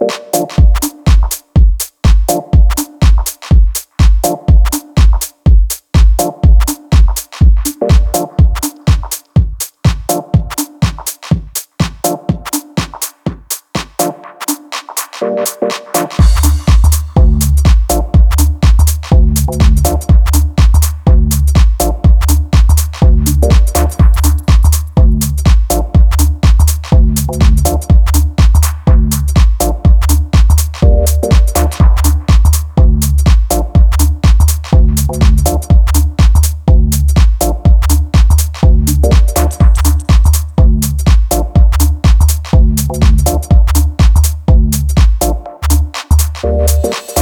you you.